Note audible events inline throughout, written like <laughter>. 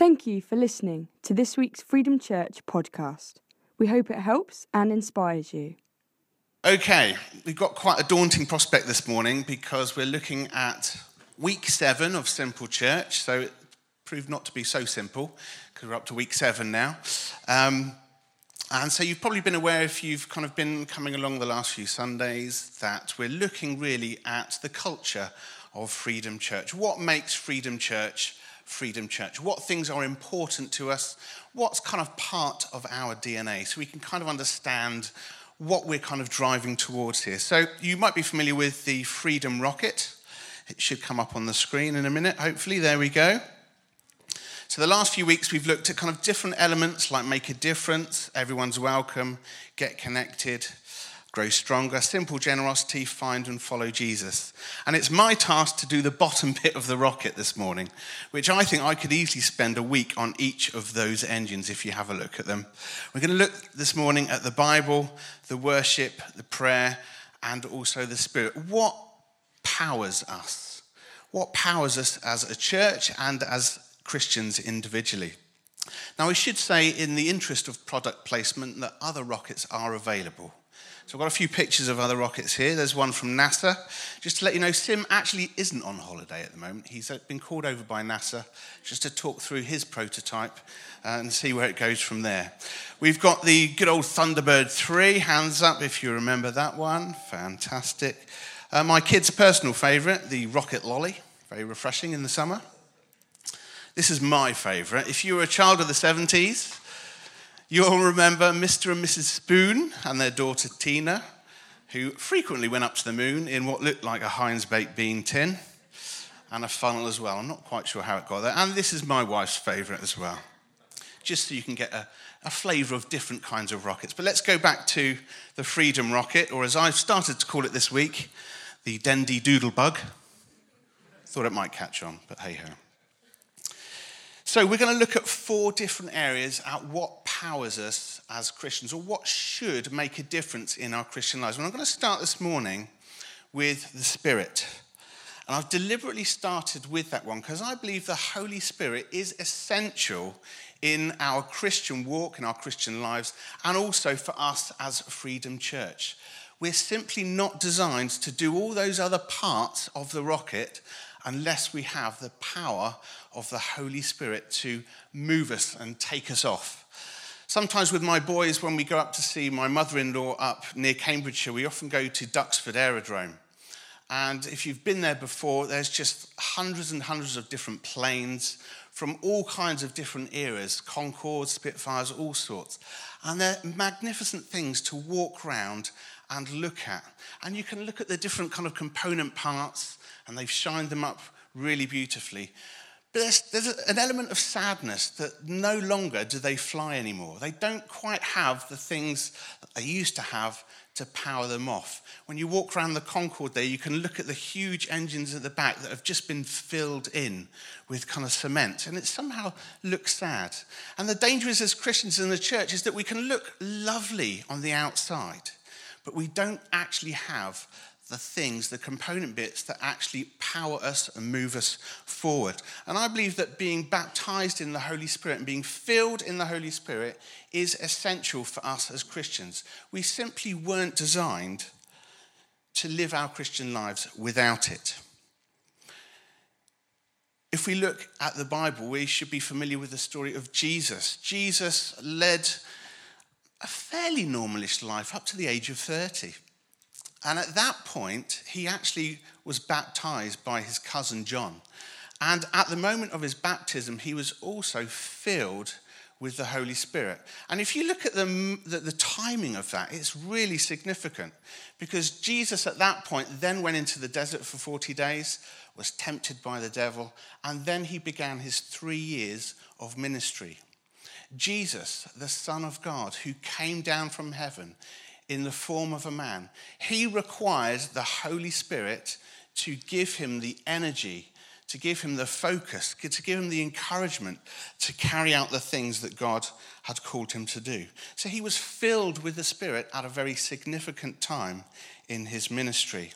Thank you for listening to this week's Freedom Church podcast. We hope it helps and inspires you. Okay, we've got quite a daunting prospect this morning because we're looking at week seven of Simple Church. So it proved not to be so simple because we're up to week seven now. Um, and so you've probably been aware if you've kind of been coming along the last few Sundays that we're looking really at the culture of Freedom Church. What makes Freedom Church Freedom Church? What things are important to us? What's kind of part of our DNA? So we can kind of understand what we're kind of driving towards here. So you might be familiar with the Freedom Rocket. It should come up on the screen in a minute, hopefully. There we go. So the last few weeks we've looked at kind of different elements like make a difference, everyone's welcome, get connected, grow stronger, simple generosity, find and follow Jesus. And it's my task to do the bottom bit of the rocket this morning, which I think I could easily spend a week on each of those engines if you have a look at them. We're going to look this morning at the Bible, the worship, the prayer, and also the Spirit. What powers us? What powers us as a church and as Christians individually? Now, I should say, in the interest of product placement, that other rockets are available. So I've got a few pictures of other rockets here. There's one from NASA. Just to let you know, Sim actually isn't on holiday at the moment. He's been called over by NASA just to talk through his prototype uh, and see where it goes from there. We've got the good old Thunderbird 3. Hands up if you remember that one. Fantastic. Uh, my kid's personal favourite, the Rocket Lolly. Very refreshing in the summer. This is my favourite. If you were a child of the 70s, you all remember Mr. and Mrs. Spoon and their daughter Tina, who frequently went up to the moon in what looked like a Heinz baked bean tin and a funnel as well. I'm not quite sure how it got there. And this is my wife's favourite as well, just so you can get a, a flavour of different kinds of rockets. But let's go back to the Freedom Rocket, or as I've started to call it this week, the Dendy Doodle Bug. Thought it might catch on, but hey ho. So, we're going to look at four different areas at what powers us as Christians, or what should make a difference in our Christian lives. And I'm going to start this morning with the Spirit. And I've deliberately started with that one because I believe the Holy Spirit is essential in our Christian walk, in our Christian lives, and also for us as Freedom Church. We're simply not designed to do all those other parts of the rocket unless we have the power of the Holy Spirit to move us and take us off. Sometimes with my boys, when we go up to see my mother in law up near Cambridgeshire, we often go to Duxford Aerodrome. And if you've been there before, there's just hundreds and hundreds of different planes from all kinds of different eras Concorde, Spitfires, all sorts. And they're magnificent things to walk around and look at. And you can look at the different kind of component parts and they've shined them up really beautifully. But there's, there's an element of sadness that no longer do they fly anymore. They don't quite have the things that they used to have to power them off. When you walk around the Concorde there, you can look at the huge engines at the back that have just been filled in with kind of cement, and it somehow looks sad. And the danger is, as Christians in the church, is that we can look lovely on the outside, but we don't actually have the things, the component bits that actually power us and move us forward. And I believe that being baptized in the Holy Spirit and being filled in the Holy Spirit is essential for us as Christians. We simply weren't designed to live our Christian lives without it. If we look at the Bible, we should be familiar with the story of Jesus. Jesus led a fairly normalish life up to the age of 30. And at that point, he actually was baptized by his cousin John. And at the moment of his baptism, he was also filled with the Holy Spirit. And if you look at the, the, the, timing of that, it's really significant because Jesus at that point then went into the desert for 40 days, was tempted by the devil, and then he began his three years of ministry. Jesus, the Son of God, who came down from heaven, in the form of a man. He requires the Holy Spirit to give him the energy, to give him the focus, to give him the encouragement to carry out the things that God had called him to do. So he was filled with the Spirit at a very significant time in his ministry.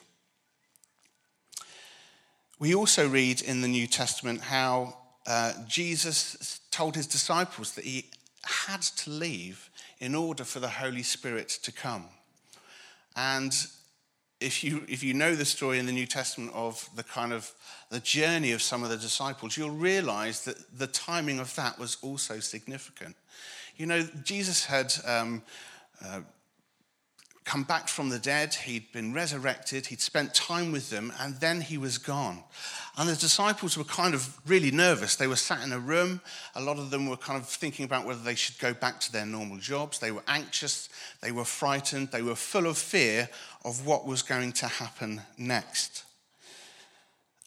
We also read in the New Testament how uh, Jesus told his disciples that he had to leave in order for the Holy Spirit to come. And if you, if you know the story in the New Testament of the kind of the journey of some of the disciples, you'll realize that the timing of that was also significant. You know, Jesus had um, uh, come back from the dead, he'd been resurrected, he'd spent time with them, and then he was gone. And the disciples were kind of really nervous. They were sat in a room. A lot of them were kind of thinking about whether they should go back to their normal jobs. They were anxious, they were frightened, they were full of fear of what was going to happen next.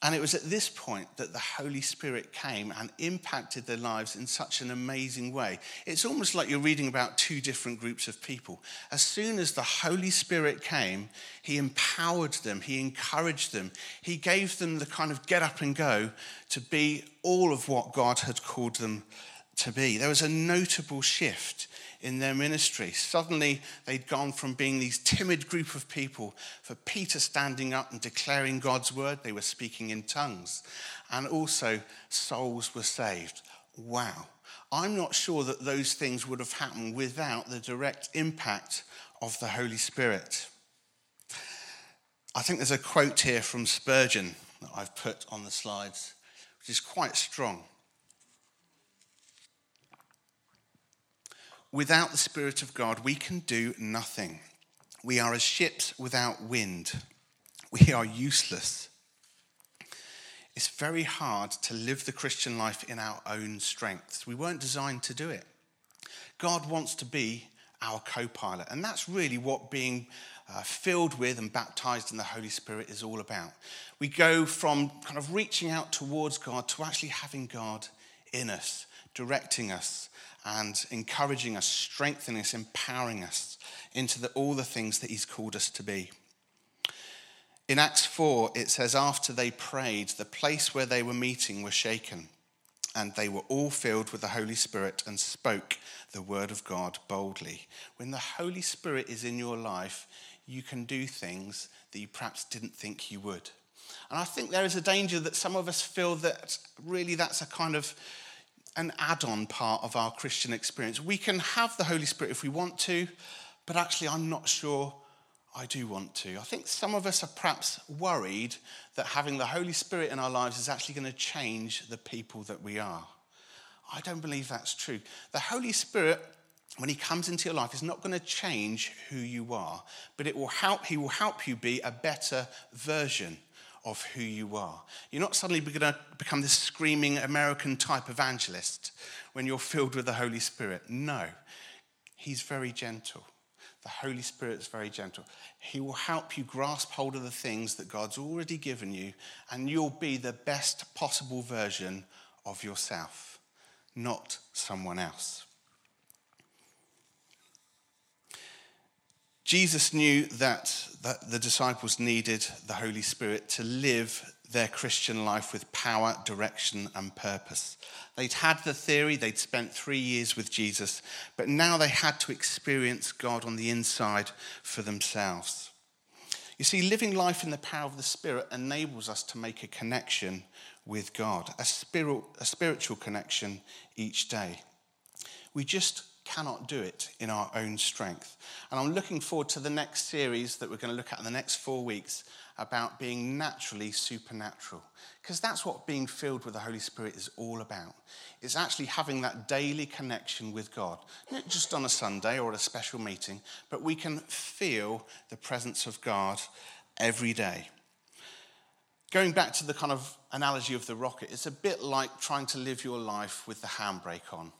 And it was at this point that the Holy Spirit came and impacted their lives in such an amazing way. It's almost like you're reading about two different groups of people. As soon as the Holy Spirit came, He empowered them, He encouraged them, He gave them the kind of get up and go to be all of what God had called them to be. There was a notable shift in their ministry. Suddenly, they'd gone from being these timid group of people for Peter standing up and declaring God's word. They were speaking in tongues. And also, souls were saved. Wow. I'm not sure that those things would have happened without the direct impact of the Holy Spirit. I think there's a quote here from Spurgeon that I've put on the slides, which is quite strong. Without the Spirit of God, we can do nothing. We are as ships without wind. We are useless. It's very hard to live the Christian life in our own strengths. We weren't designed to do it. God wants to be our co pilot, and that's really what being uh, filled with and baptized in the Holy Spirit is all about. We go from kind of reaching out towards God to actually having God in us, directing us, and encouraging us, strengthening us, empowering us into the, all the things that He's called us to be. In Acts 4, it says, After they prayed, the place where they were meeting was shaken, and they were all filled with the Holy Spirit and spoke the word of God boldly. When the Holy Spirit is in your life, you can do things that you perhaps didn't think you would. And I think there is a danger that some of us feel that really that's a kind of an add on part of our Christian experience. We can have the Holy Spirit if we want to, but actually, I'm not sure I do want to. I think some of us are perhaps worried that having the Holy Spirit in our lives is actually going to change the people that we are. I don't believe that's true. The Holy Spirit, when He comes into your life, is not going to change who you are, but it will help, He will help you be a better version of who you are. You're not suddenly going to become this screaming American type evangelist when you're filled with the Holy Spirit. No, He's very gentle. The Holy Spirit is very gentle. He will help you grasp hold of the things that God's already given you, and you'll be the best possible version of yourself, not someone else. Jesus knew that, the disciples needed the Holy Spirit to live their Christian life with power, direction, and purpose. They'd had the theory, they'd spent three years with Jesus, but now they had to experience God on the inside for themselves. You see, living life in the power of the Spirit enables us to make a connection with God, a spiritual connection each day. We just cannot do it in our own strength. And I'm looking forward to the next series that we're going to look at in the next four weeks about being naturally supernatural. Because that's what being filled with the Holy Spirit is all about. It's actually having that daily connection with God, not just on a Sunday or at a special meeting, but we can feel the presence of God every day. Going back to the kind of analogy of the rocket, it's a bit like trying to live your life with the handbrake on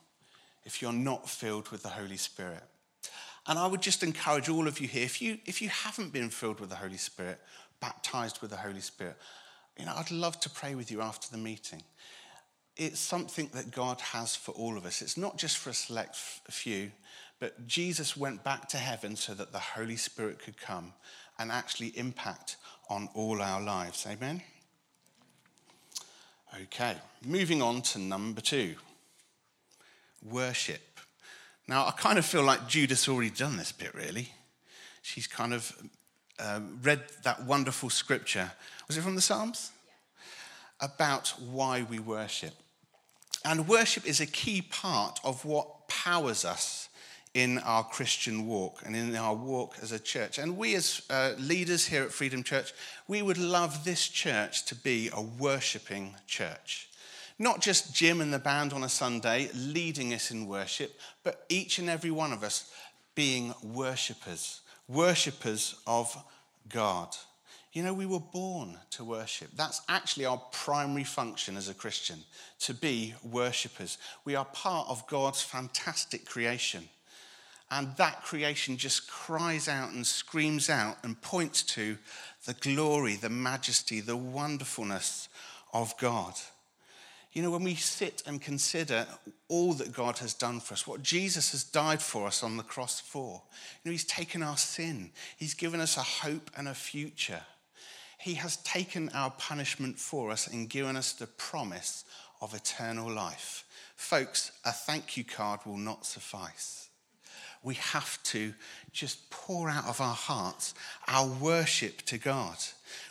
if you're not filled with the Holy Spirit. And I would just encourage all of you here, if you, if you haven't been filled with the Holy Spirit, baptized with the Holy Spirit, you know, I'd love to pray with you after the meeting. It's something that God has for all of us. It's not just for a select few, but Jesus went back to heaven so that the Holy Spirit could come and actually impact on all our lives. Amen? Okay, moving on to number two worship. Now, I kind of feel like Judith's already done this bit, really. She's kind of um, read that wonderful scripture. Was it from the Psalms? Yeah. About why we worship. And worship is a key part of what powers us in our Christian walk and in our walk as a church. And we, as uh, leaders here at Freedom Church, we would love this church to be a worshipping church. Not just Jim and the band on a Sunday leading us in worship, but each and every one of us being worshippers, worshippers of God. You know, we were born to worship. That's actually our primary function as a Christian, to be worshippers. We are part of God's fantastic creation. And that creation just cries out and screams out and points to the glory, the majesty, the wonderfulness of God. You know, when we sit and consider all that God has done for us, what Jesus has died for us on the cross for, you know, He's taken our sin, He's given us a hope and a future. He has taken our punishment for us and given us the promise of eternal life. Folks, a thank you card will not suffice. We have to just pour out of our hearts our worship to God.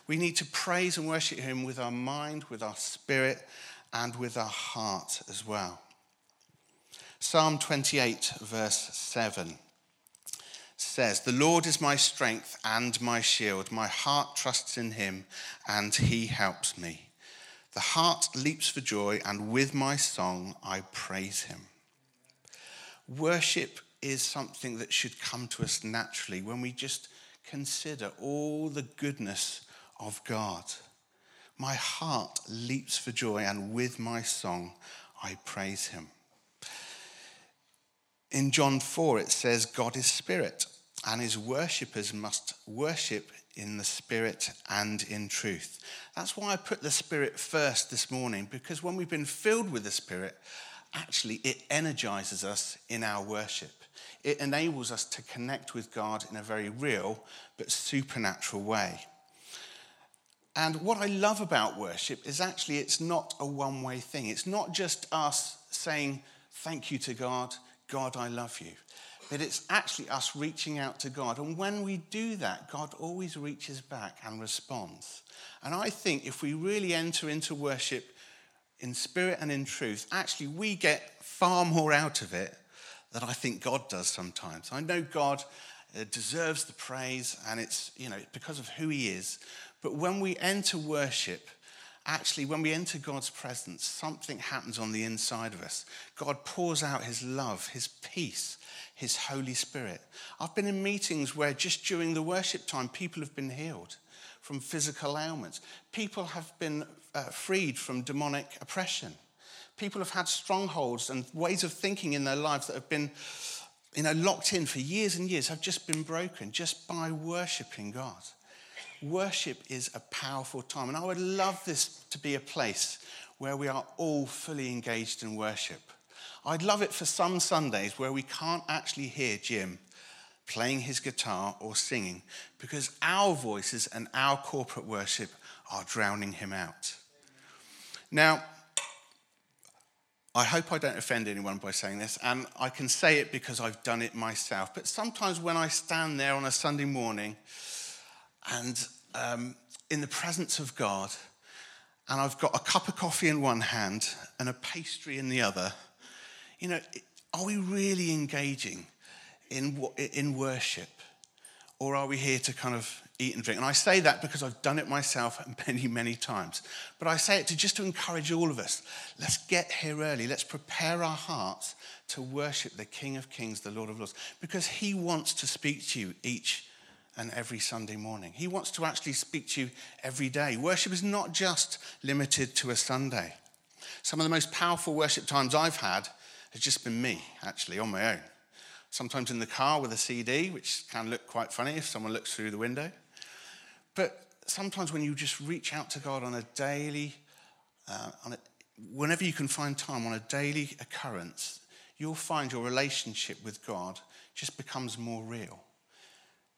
We need to praise and worship Him with our mind, with our spirit, and with our heart as well. Psalm 28, verse 7 says, The Lord is my strength and my shield. My heart trusts in him, and he helps me. The heart leaps for joy, and with my song I praise him. Worship is something that should come to us naturally when we just consider all the goodness of God. My heart leaps for joy, and with my song I praise him. In John 4, it says, God is spirit, and his worshippers must worship in the spirit and in truth. That's why I put the spirit first this morning, because when we've been filled with the spirit, actually it energizes us in our worship. It enables us to connect with God in a very real but supernatural way. And what I love about worship is actually it's not a one way thing. It's not just us saying, Thank you to God, God, I love you. But it's actually us reaching out to God. And when we do that, God always reaches back and responds. And I think if we really enter into worship in spirit and in truth, actually we get far more out of it than I think God does sometimes. I know God uh, deserves the praise and it's, you know, because of who he is. But when we enter worship, actually, when we enter God's presence, something happens on the inside of us. God pours out his love, his peace, his Holy Spirit. I've been in meetings where just during the worship time, people have been healed from physical ailments, people have been uh, freed from demonic oppression. People have had strongholds and ways of thinking in their lives that have been you know, locked in for years and years have just been broken just by worshiping God worship is a powerful time. And I would love this to be a place where we are all fully engaged in worship. I'd love it for some Sundays where we can't actually hear Jim playing his guitar or singing because our voices and our corporate worship are drowning him out. Now, I hope I don't offend anyone by saying this, and I can say it because I've done it myself. But sometimes when I stand there on a Sunday morning and um, in the presence of God, and I've got a cup of coffee in one hand and a pastry in the other, you know, are we really engaging in, in worship? Or are we here to kind of eat and drink? And I say that because I've done it myself <laughs> many, many times. But I say it to just to encourage all of us. Let's get here early. Let's prepare our hearts to worship the King of Kings, the Lord of Lords, because he wants to speak to you each and every Sunday morning. He wants to actually speak to you every day. Worship is not just limited to a Sunday. Some of the most powerful worship times I've had has just been me, actually, on my own. Sometimes in the car with a CD, which can look quite funny if someone looks through the window. But sometimes when you just reach out to God on a daily, uh, on a, whenever you can find time, on a daily occurrence, you'll find your relationship with God just becomes more real.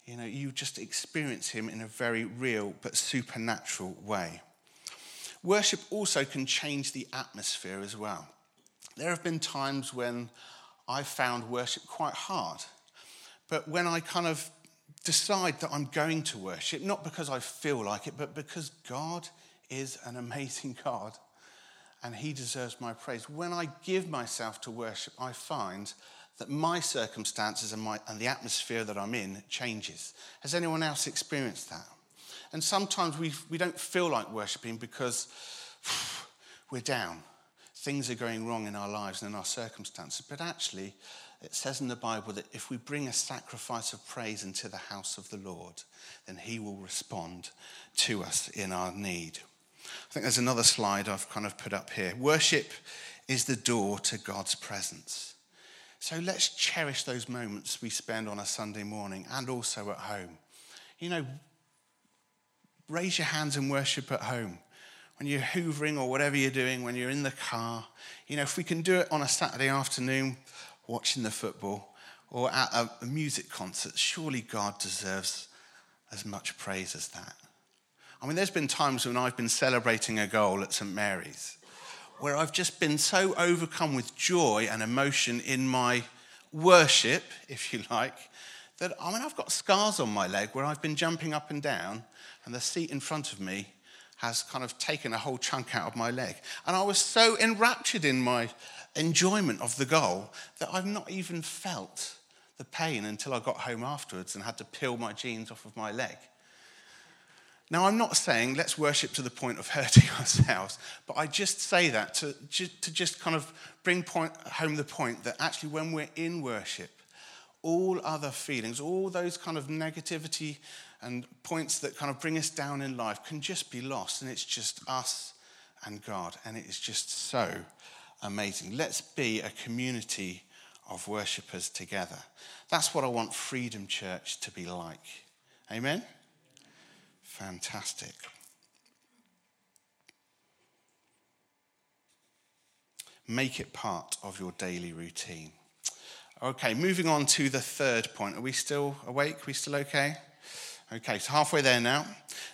You know, you just experience Him in a very real but supernatural way. Worship also can change the atmosphere as well. There have been times when I found worship quite hard. But when I kind of decide that I'm going to worship, not because I feel like it, but because God is an amazing <laughs> God. and He deserves my praise. When I give myself to worship, I find that my circumstances and, my, and the atmosphere that I'm in changes. Has anyone else experienced that? And sometimes we, we don't feel like worshiping because <sighs> we're down. Things are going wrong in our lives and in our circumstances. But actually, it says in the Bible that if we bring a sacrifice of praise into the house of the Lord, then he will respond to us in our need. I think there's another slide I've kind of put up here. Worship is the door to God's presence. So let's cherish those moments we spend on a Sunday morning and also at home. You know, raise your hands and worship at home. When you're hoovering or whatever you're doing, when you're in the car. You know, if we can do it on a Saturday afternoon, watching the football, or at a, music concert, surely God deserves as much praise as that. I mean, there's been times when I've been celebrating a goal at St. Mary's where I've just been so overcome with joy and emotion in my worship, <laughs> if you like, that I mean, I've got scars on my leg where I've been jumping up and down, and the seat in front of me has kind of taken a whole chunk out of my leg. And I was so enraptured in my enjoyment of the goal that I've not even felt the pain until I got home afterwards and had to peel my jeans off of my leg. Now, I'm not saying let's worship to the point of <laughs> hurting ourselves, but I just say that to, to just kind of bring point, home the point that actually, when we're in worship, all other feelings, all those kind of negativity and points that kind of bring us down in life can just be lost, and it's just us and God, and it is just so amazing. Let's be a community of worshippers together. That's what I want Freedom Church to be like. Amen? Fantastic. Make it part of your daily routine. Okay, moving on to the third point. Are we still awake? Are we still okay? Okay, so halfway there now.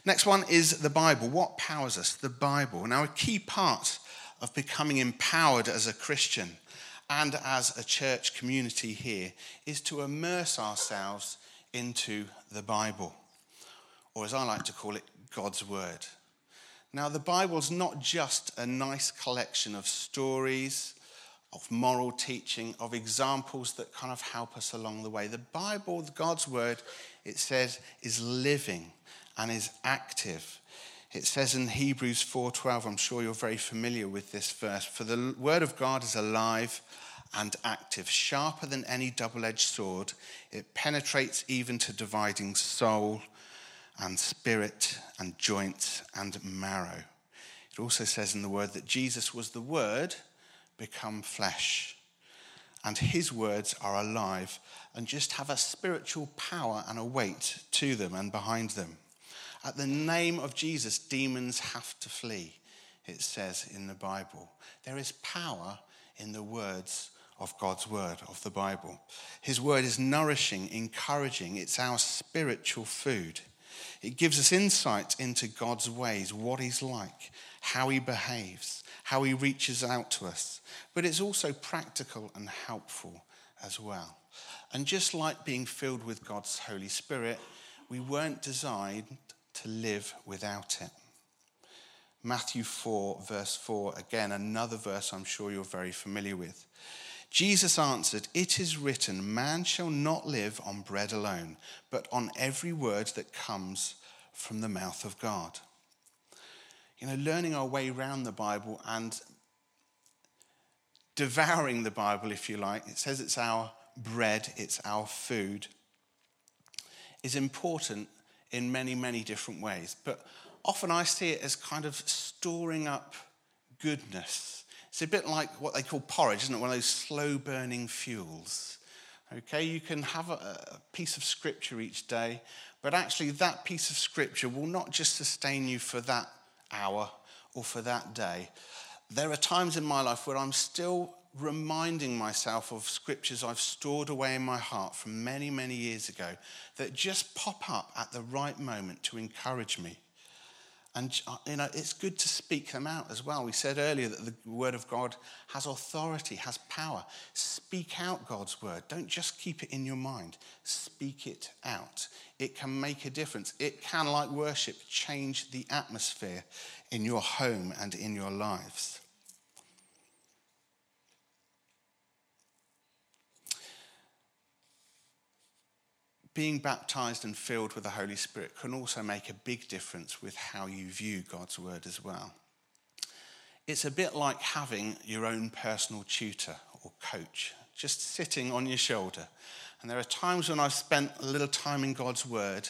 Next one is the Bible. What powers us? The Bible. Now, a key part of becoming empowered as a Christian and as a church community here is to immerse ourselves into the Bible or as I like to call it, God's Word. Now, the Bible's not just a nice collection of stories, of moral teaching, of examples that kind of help us along the way. The Bible, God's Word, it says, is living and is active. It says in Hebrews 4:12, I'm sure you're very familiar with this verse, for the word of God is alive and active, sharper than any double-edged sword. It penetrates even to dividing soul and spirit and joint and marrow. It also says in the word that Jesus was the Word become flesh. And his words are alive and just have a spiritual power and a weight to them and behind them. At the name of Jesus, demons have to flee, it says in the Bible. There is power in the words of God's word, of the Bible. His word is nourishing, encouraging, it's our spiritual food. It gives us insight into God's ways, what He's like, how He behaves, how He reaches out to us. But it's also practical and helpful as well. And just like being filled with God's Holy Spirit, we weren't designed to live without it. Matthew 4, verse 4, again, another verse I'm sure you're very familiar with. Jesus answered, It is written, man shall not live on bread alone, but on every word that comes from the mouth of God. You know, learning our way around the Bible and devouring the Bible, if you like, it says it's our bread, it's our food, is important in many, many different ways. But often I see it as kind of storing up goodness it's a bit like what they call porridge, isn't it? One of those slow burning fuels. Okay, you can have a, a piece of scripture each day, but actually, that piece of scripture will not just sustain you for that hour or for that day. There are times in my life where I'm still reminding myself of scriptures I've stored away in my heart from many, many years ago that just pop up at the right moment to encourage me. And uh, you know, it's good to speak them out as well. We said earlier that the word of God has authority, has power. Speak out God's word. Don't just keep it in your mind. Speak it out. It can make a difference. It can, like worship, change the atmosphere in your home and in your lives. Being baptized and filled with the Holy Spirit can also make a big difference with how you view God's word as well. It's a bit like having your own personal tutor or coach just sitting on your shoulder. And there are times when I've spent a little time in God's word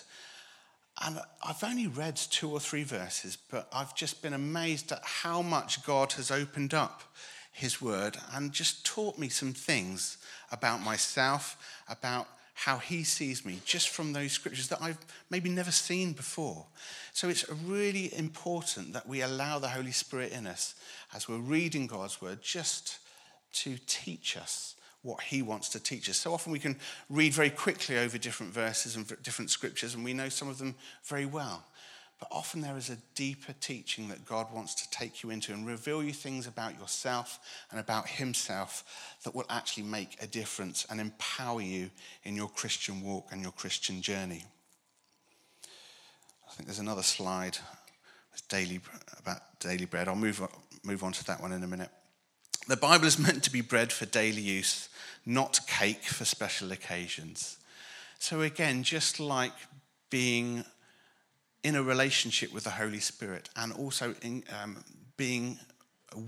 and I've only read two or three verses, but I've just been amazed at how much God has opened up his word and just taught me some things about myself, about how he sees me, just from those scriptures that I've maybe never seen before. So it's really important that we allow the Holy Spirit in us as we're reading God's word just to teach us what he wants to teach us. So often we can read very quickly over different verses and different scriptures, and we know some of them very well. But often there is a deeper teaching that God wants to take you into and reveal you things about yourself and about Himself that will actually make a difference and empower you in your Christian walk and your Christian journey. I think there's another slide daily, about daily bread. I'll move on, move on to that one in a minute. The Bible is meant to be bread for daily use, not cake for special occasions. So, again, just like being in a relationship with the Holy Spirit and also in, um, being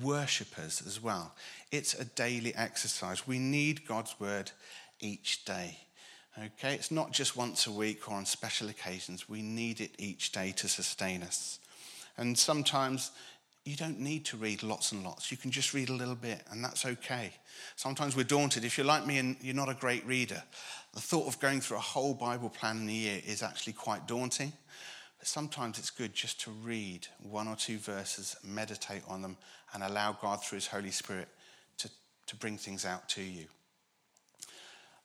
worshippers as well, it's a daily exercise. We need God's word each day. Okay, it's not just once a week or on special occasions. We need it each day to sustain us. And sometimes you don't need to read lots and lots. You can just read a little bit, and that's okay. Sometimes we're daunted. If you're like me and you're not a great reader, the thought of going through a whole Bible plan in a year is actually quite daunting. Sometimes it's good just to read one or two verses, meditate on them, and allow God through His Holy Spirit to, to bring things out to you.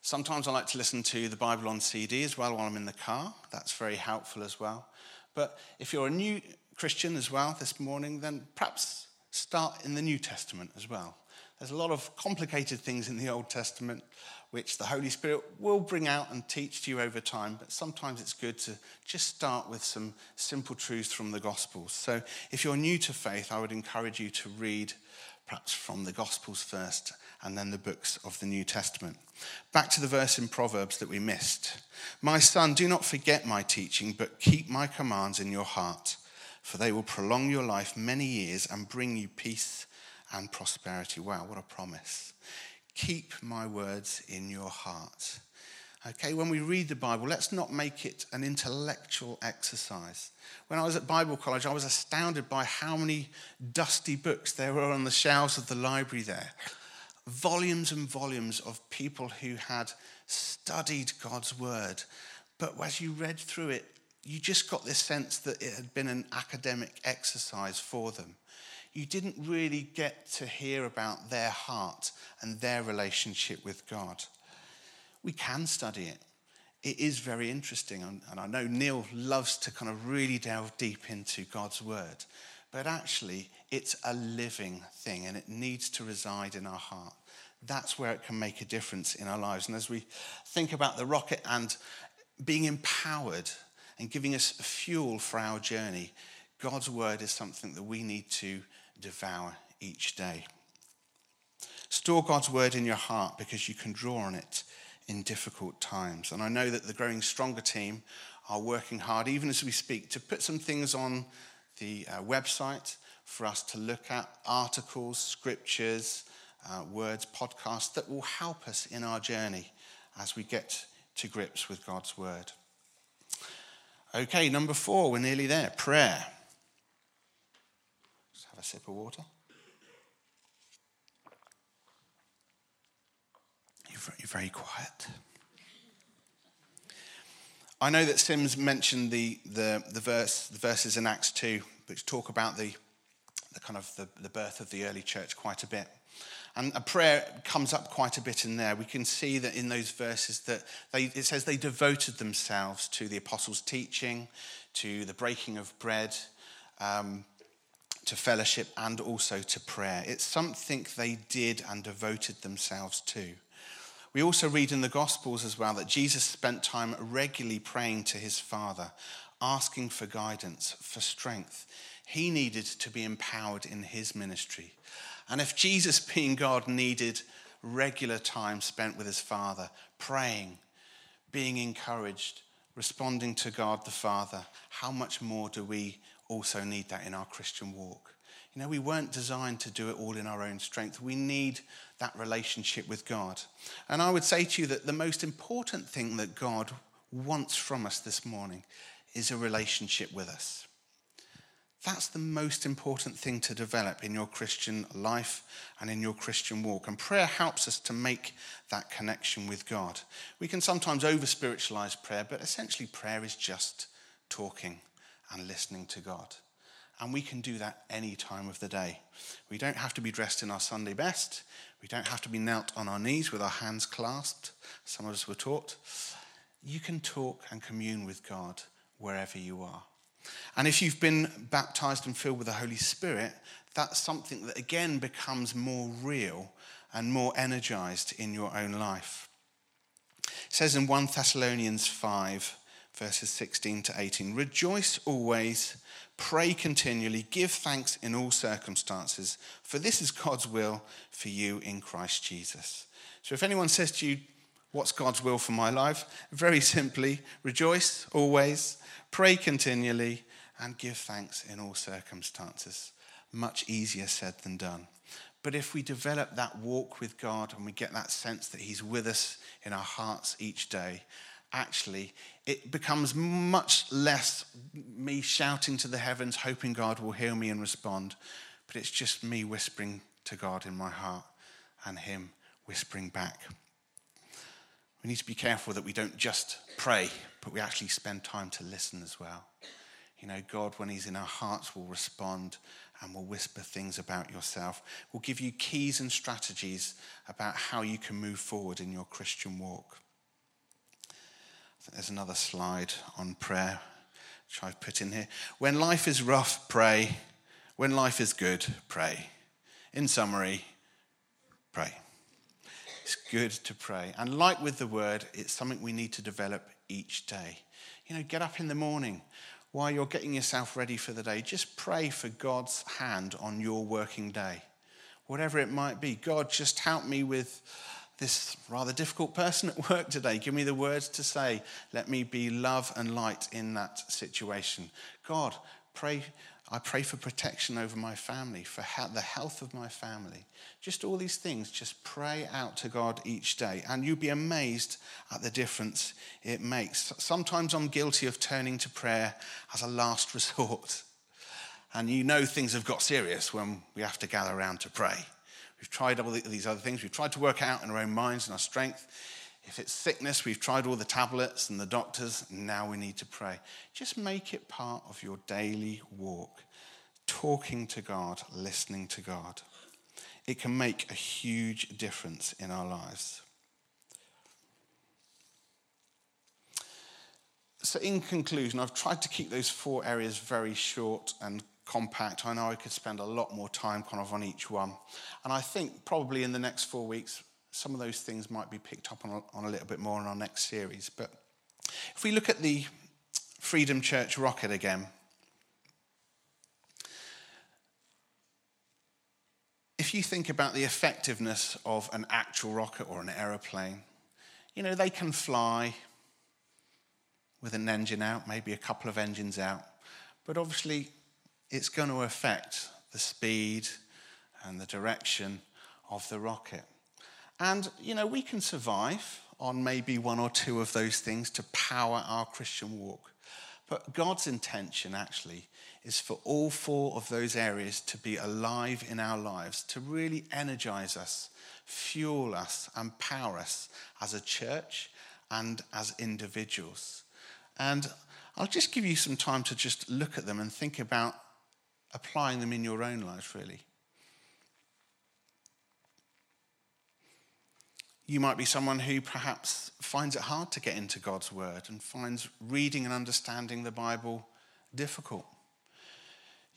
Sometimes I like to listen to the Bible on CD as well while I'm in the car. That's very helpful as well. But if you're a new Christian as well this morning, then perhaps start in the New Testament as well. There's a lot of complicated things in the Old Testament which the Holy Spirit will bring out and teach to you over time, but sometimes it's good to just start with some simple truths from the Gospels. So if you're new to faith, I would encourage you to read perhaps from the Gospels first and then the books of the New Testament. Back to the verse in Proverbs that we missed. My son, do not forget my teaching, but keep my commands in your heart for they will prolong your life many years and bring you peace and prosperity. Wow, what a promise. Keep my words in your heart. Okay, when we read the Bible, let's not make it an intellectual exercise. When I was at Bible college, I was astounded by how many dusty books there were on the shelves of the library there. Volumes and volumes of people who had studied God's word. But as you read through it, you just got this sense that it had been an academic exercise for them. You didn't really get to hear about their heart and their relationship with God. We can study it. It is very interesting, and I know Neil loves to kind of really delve deep into God's word. But actually, it's a living thing and it needs to reside in our heart. That's where it can make a difference in our lives. And as we think about the rocket and being empowered and giving us fuel for our journey, God's word is something that we need to devour each day. Store God's word in your heart because you can draw on it in difficult times. And I know that the Growing Stronger team are working hard, even as we speak, to put some things on the uh, website for us to look at articles, scriptures, uh, words, podcasts that will help us in our journey as we get to grips with God's word. Okay, number four, we're nearly there prayer. A sip of water. You're very quiet. I know that Sims mentioned the, the, the, verse, the verses in Acts 2, which talk about the, the kind of the, the birth of the early church quite a bit. And a prayer comes up quite a bit in there. We can see that in those verses that they, it says they devoted themselves to the apostles' teaching, to the breaking of bread, um, to fellowship, and also to prayer. It's something they did and devoted themselves to. We also read in the Gospels as well that Jesus spent time regularly praying to his Father, asking for guidance, for strength. He needed to be empowered in his ministry. And if Jesus, <laughs> being God, needed regular time spent with his Father, praying, being encouraged, responding to God the Father, how much more do we also need that in our Christian walk? You know, we weren't designed to do it all in our own strength. We need that relationship with God. And I would say to you that the most important thing that God wants from us this morning is a relationship with us. That's the most important thing to develop in your Christian life and in your Christian walk. And prayer helps us to make that connection with God. We can sometimes over spiritualize prayer, but essentially, prayer is just talking and listening to God. And we can do that any time of the day. We don't have to be dressed in our Sunday best. We don't have to be knelt on our knees with our hands clasped. Some of us were taught. You can talk and commune with God wherever you are. And if you've been baptized and filled with the Holy Spirit, that's something that again becomes more real and more energized in your own life. It says in 1 Thessalonians 5, verses 16 to 18 Rejoice always, pray continually, give thanks in all circumstances, for this is God's will for you in Christ Jesus. So if anyone says to you, What's God's will for my life? Very simply, rejoice always, pray continually, and give thanks in all circumstances. Much easier said than done. But if we develop that walk with God and we get that sense that He's with us in our hearts each day, actually, it becomes much less me shouting to the heavens, hoping God will hear me and respond, but it's just me whispering to God in my heart and Him whispering back. We need to be careful that we don't just pray, but we actually spend time to listen as well. You know, God, when He's in our hearts, will respond and will whisper things about yourself, will give you keys and strategies about how you can move forward in your Christian walk. There's another slide on prayer, which I've put in here. When life is rough, pray. When life is good, pray. In summary, pray. It's good to pray. And like with the word, it's something we need to develop each day. You know, get up in the morning, while you're getting yourself ready for the day, just pray for God's hand on your working day. Whatever it might be. God, just help me with this rather difficult person at work today. Give me the words to say. Let me be love and light in that situation. God, pray I pray for protection over my family, for the health of my family. Just all these things, just pray out to God each day, and you'll be amazed at the difference it makes. Sometimes I'm guilty of turning to prayer as a last <laughs> resort. And you know things have got serious when we have to gather around to pray. We've tried all these other things, we've tried to work out in our own minds and our strength. If it's sickness, we've tried all the tablets and the doctors, and now we need to pray. Just make it part of your daily walk. Talking to God, listening to God. It can make a huge difference in our lives. So, in conclusion, I've tried to keep those four areas very short and compact. I know I could spend a lot more time kind of on each one. And I think probably in the next four weeks, some of those things might be picked up on a, on a little bit more in our next series. But if we look at the Freedom Church rocket again, if you think about the effectiveness of an actual rocket or an aeroplane, you know, they can fly with an engine out, maybe a couple of engines out, but obviously it's going to affect the speed and the direction of the rocket. And, you know, we can survive on maybe one or two of those things to power our Christian walk. But God's intention actually is for all four of those areas to be alive in our lives, to really energize us, fuel us, and power us as a church and as individuals. And I'll just give you some time to just look at them and think about applying them in your own life, really. You might be someone who perhaps finds it hard to get into God's word and finds reading and understanding the Bible difficult.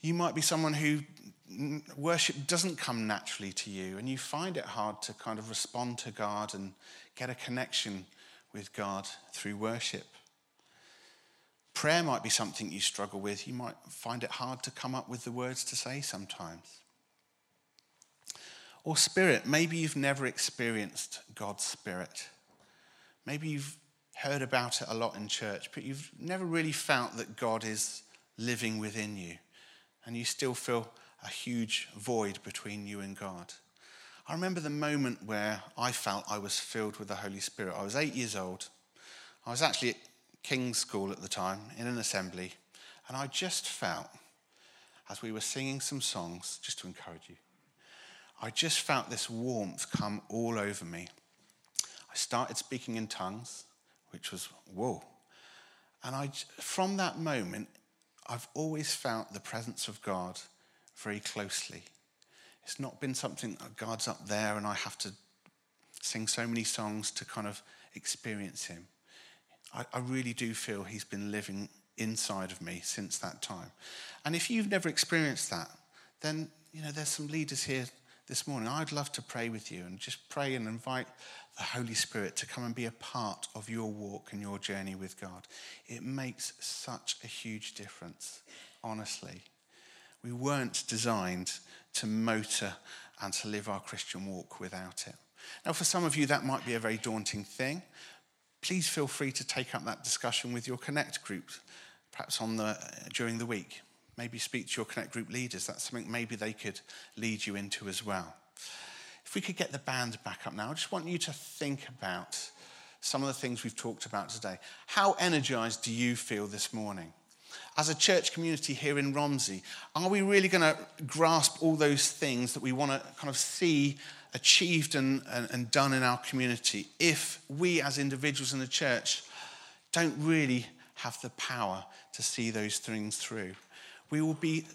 You might be someone who mm, worship doesn't come naturally to you and you find it hard to kind of respond to God and get a connection with God through worship. Prayer might be something you struggle with. You might find it hard to come up with the words to say sometimes. Or spirit, maybe you've never experienced God's spirit. Maybe you've heard about it a lot in church, but you've never really felt that God is living within you, and you still feel a huge void between you and God. I remember the moment where I felt I was filled with the Holy Spirit. I was eight years old. I was actually King's School at the time in an assembly, and I just felt, as we were singing some songs, just to encourage you, I just felt this warmth come all over me. I started speaking in tongues, which was whoa. And I, from that moment, I've always felt the presence of God very closely. It's not been something that God's up there and I have to sing so many songs to kind of experience Him. I, I really do feel He's been living inside of me since that time. And if you've never experienced that, then you know there's some leaders here this morning. I'd love to pray with you and just pray and invite the Holy Spirit to come and be a part of your walk and your journey with God. It makes such a huge difference, honestly. We weren't designed to motor and to live our Christian walk without it. Now, for some of you, that might be a very daunting thing. Please feel free to take up that discussion with your Connect group, perhaps on the, during the week. Maybe speak to your Connect group leaders. That's something maybe they could lead you into as well. If we could get the band back up now, I just want you to think about some of the things we've talked about today. How energized do you feel this morning? As a church community here in Romsey, are we really going to grasp all those things that we want to kind of see achieved and, and, and done in our community if we as individuals in the church don't really have the power to see those things through? We will be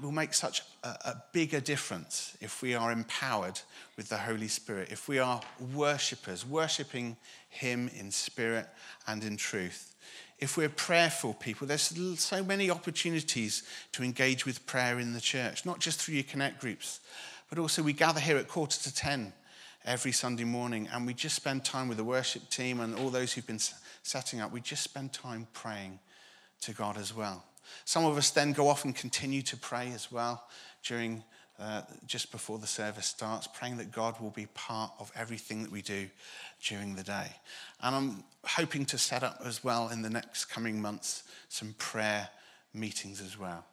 will make such a, a, bigger difference if we are empowered with the Holy Spirit, if we are worshippers, worshipping Him in spirit and in truth. If we're prayerful people, there's so many opportunities to engage with prayer in the church, not just through your connect groups, but also we gather here at quarter to 10 every Sunday morning and we just spend time with the worship team and all those who've been setting up. We just spend time praying to God as well. Some of us then go off and continue to pray as well during uh, just before the service starts, praying that God will be part of everything that we do during the day. And I'm hoping to set up as well in the next coming months some prayer meetings as well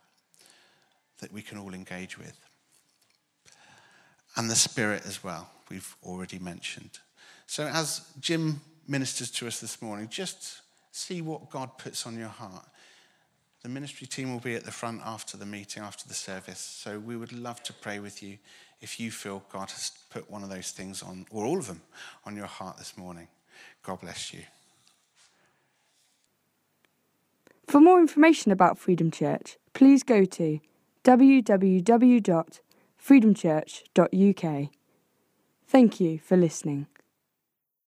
that we can all engage with. And the Spirit as well, we've already mentioned. So as Jim ministers to us this morning, just see what God puts on your heart. The ministry team will be at the front after the meeting, after the service. So we would love to pray with you if you feel God has put one of those things on, or all of them, on your heart this morning. God bless you. For more information about Freedom Church, please go to www.freedomchurch.uk. Thank you for listening.